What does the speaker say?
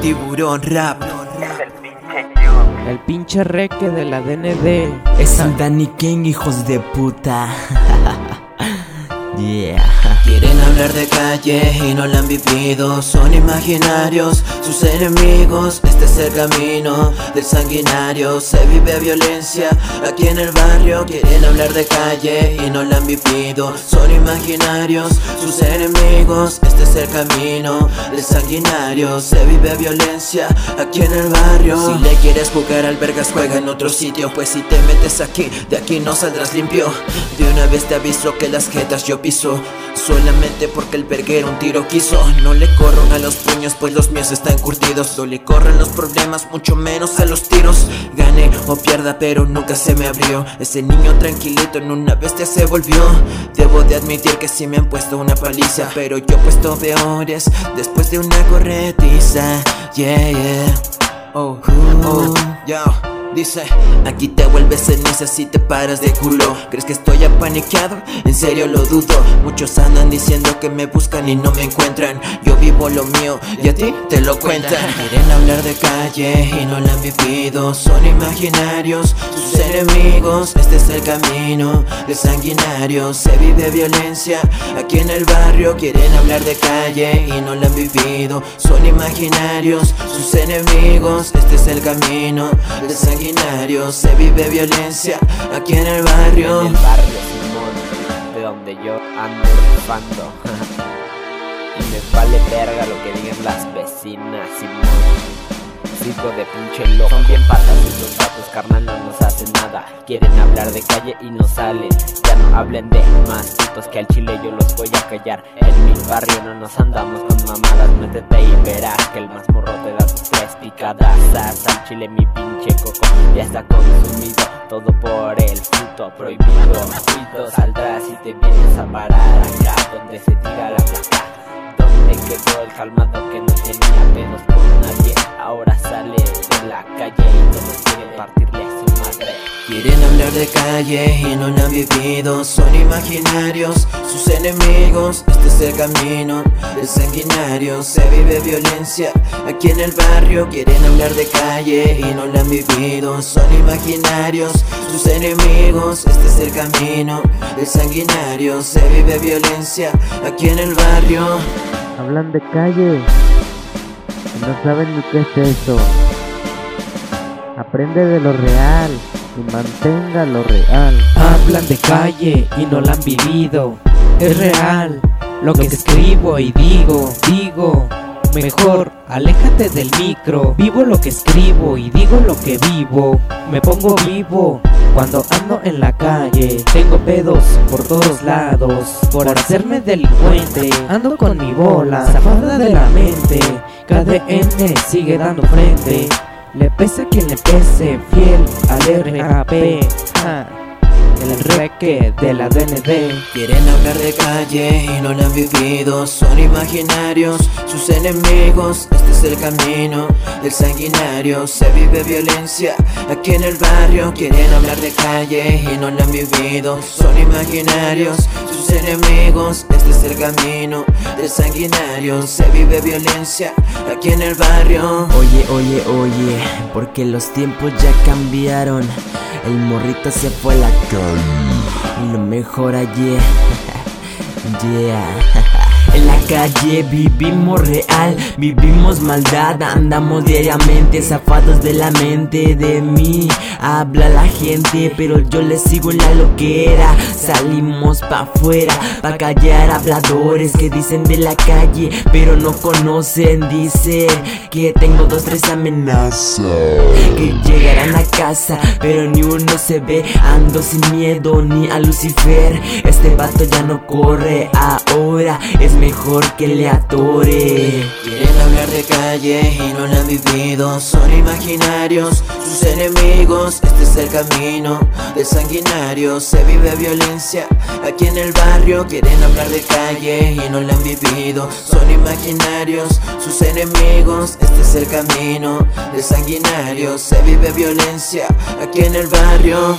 Tiburón rap. El pinche reque de la DND. Es el Danny King, hijos de puta. yeah. Quieren hablar de calle y no la han vivido. Son imaginarios, sus enemigos. Este es el camino del sanguinario. Se vive violencia aquí en el barrio. Quieren hablar de calle y no la han vivido. Son imaginarios, sus enemigos. Este es el camino del sanguinario. Se vive violencia aquí en el barrio. Si le quieres jugar al vergas, juega en otro sitio. Pues si te metes aquí, de aquí no saldrás limpio. De una vez te aviso que las jetas yo piso. Solamente porque el verguero un tiro quiso. No le corro a los puños pues los míos están curtidos. No le corren los problemas mucho menos a los tiros. Gane o pierda pero nunca se me abrió. Ese niño tranquilito en una bestia se volvió. Debo de admitir que sí me han puesto una paliza Pero yo he puesto peores después de una corretiza. Yeah, yeah. Oh, oh, yo Dice, aquí te vuelves ceniza si te paras de culo ¿Crees que estoy apaniqueado? En serio lo dudo. Muchos andan diciendo que me buscan y no me encuentran. Yo vivo lo mío y a ti te lo cuentan. Quieren hablar de calle y no la han vivido. Son imaginarios, sus enemigos. Este es el camino de sanguinario. Se vive violencia aquí en el barrio. Quieren hablar de calle y no la han vivido. Son imaginarios, sus enemigos. Este es el camino de se vive violencia aquí en el barrio. En el barrio Simón, de donde yo ando rifando. y me vale verga lo que digan las vecinas, Simón. Hijo de pinche loco Son bien patas los vatos, carnal, no hacen nada Quieren hablar de calle y no salen Ya no hablen de más que al chile yo los voy a callar En mi barrio no nos andamos con mamadas Métete y verás que el más morro te da picadas Al chile mi pinche coco ya está consumido Todo por el fruto prohibido. Pito saldrás y te vienes a parar acá Donde se tira la placa Donde quedó el calmado Quieren hablar de calle y no la han vivido. Son imaginarios, sus enemigos Este es el camino. Del sanguinario Se vive violencia. Aquí en el barrio Quieren hablar de calle y no la han vivido. Son imaginarios, sus enemigos Este es el camino. Del sanguinario Se vive violencia. Aquí en el barrio. Hablan de calle no saben ni qué es eso. Aprende de lo real y mantenga lo real. Hablan de calle y no la han vivido. Es real lo que escribo y digo, digo. Mejor, aléjate del micro. Vivo lo que escribo y digo lo que vivo. Me pongo vivo cuando ando en la calle. Tengo pedos por todos lados. Por hacerme delincuente. Ando con mi bola, zafada de la mente. KDN sigue dando frente. Le pese a quien le pese, fiel al RAP el reque de la DND. Quieren hablar de calle y no la han vivido, son imaginarios, sus enemigos. Este es el camino del sanguinario, se vive violencia aquí en el barrio. Quieren hablar de calle y no la han vivido, son imaginarios, sus enemigos. Este es el camino del sanguinario, se vive violencia aquí en el barrio. Oye, oye, oye, porque los tiempos ya cambiaron. El morrito se fue a la calle y lo mejor ayer. yeah. En la calle vivimos real, vivimos maldad, andamos diariamente zafados de la mente de mí. Habla la gente, pero yo le sigo en la loquera. Salimos pa' afuera, pa' callar habladores que dicen de la calle, pero no conocen. Dicen que tengo dos, tres amenazas que llegarán a casa, pero ni uno se ve. Ando sin miedo ni a Lucifer. Este vato ya no corre ahora, mejor que le atore. Quieren hablar de calle y no la han vivido, son imaginarios, sus enemigos. Este es el camino del sanguinario, se vive violencia aquí en el barrio. Quieren hablar de calle y no la han vivido, son imaginarios, sus enemigos. Este es el camino del sanguinario, se vive violencia aquí en el barrio.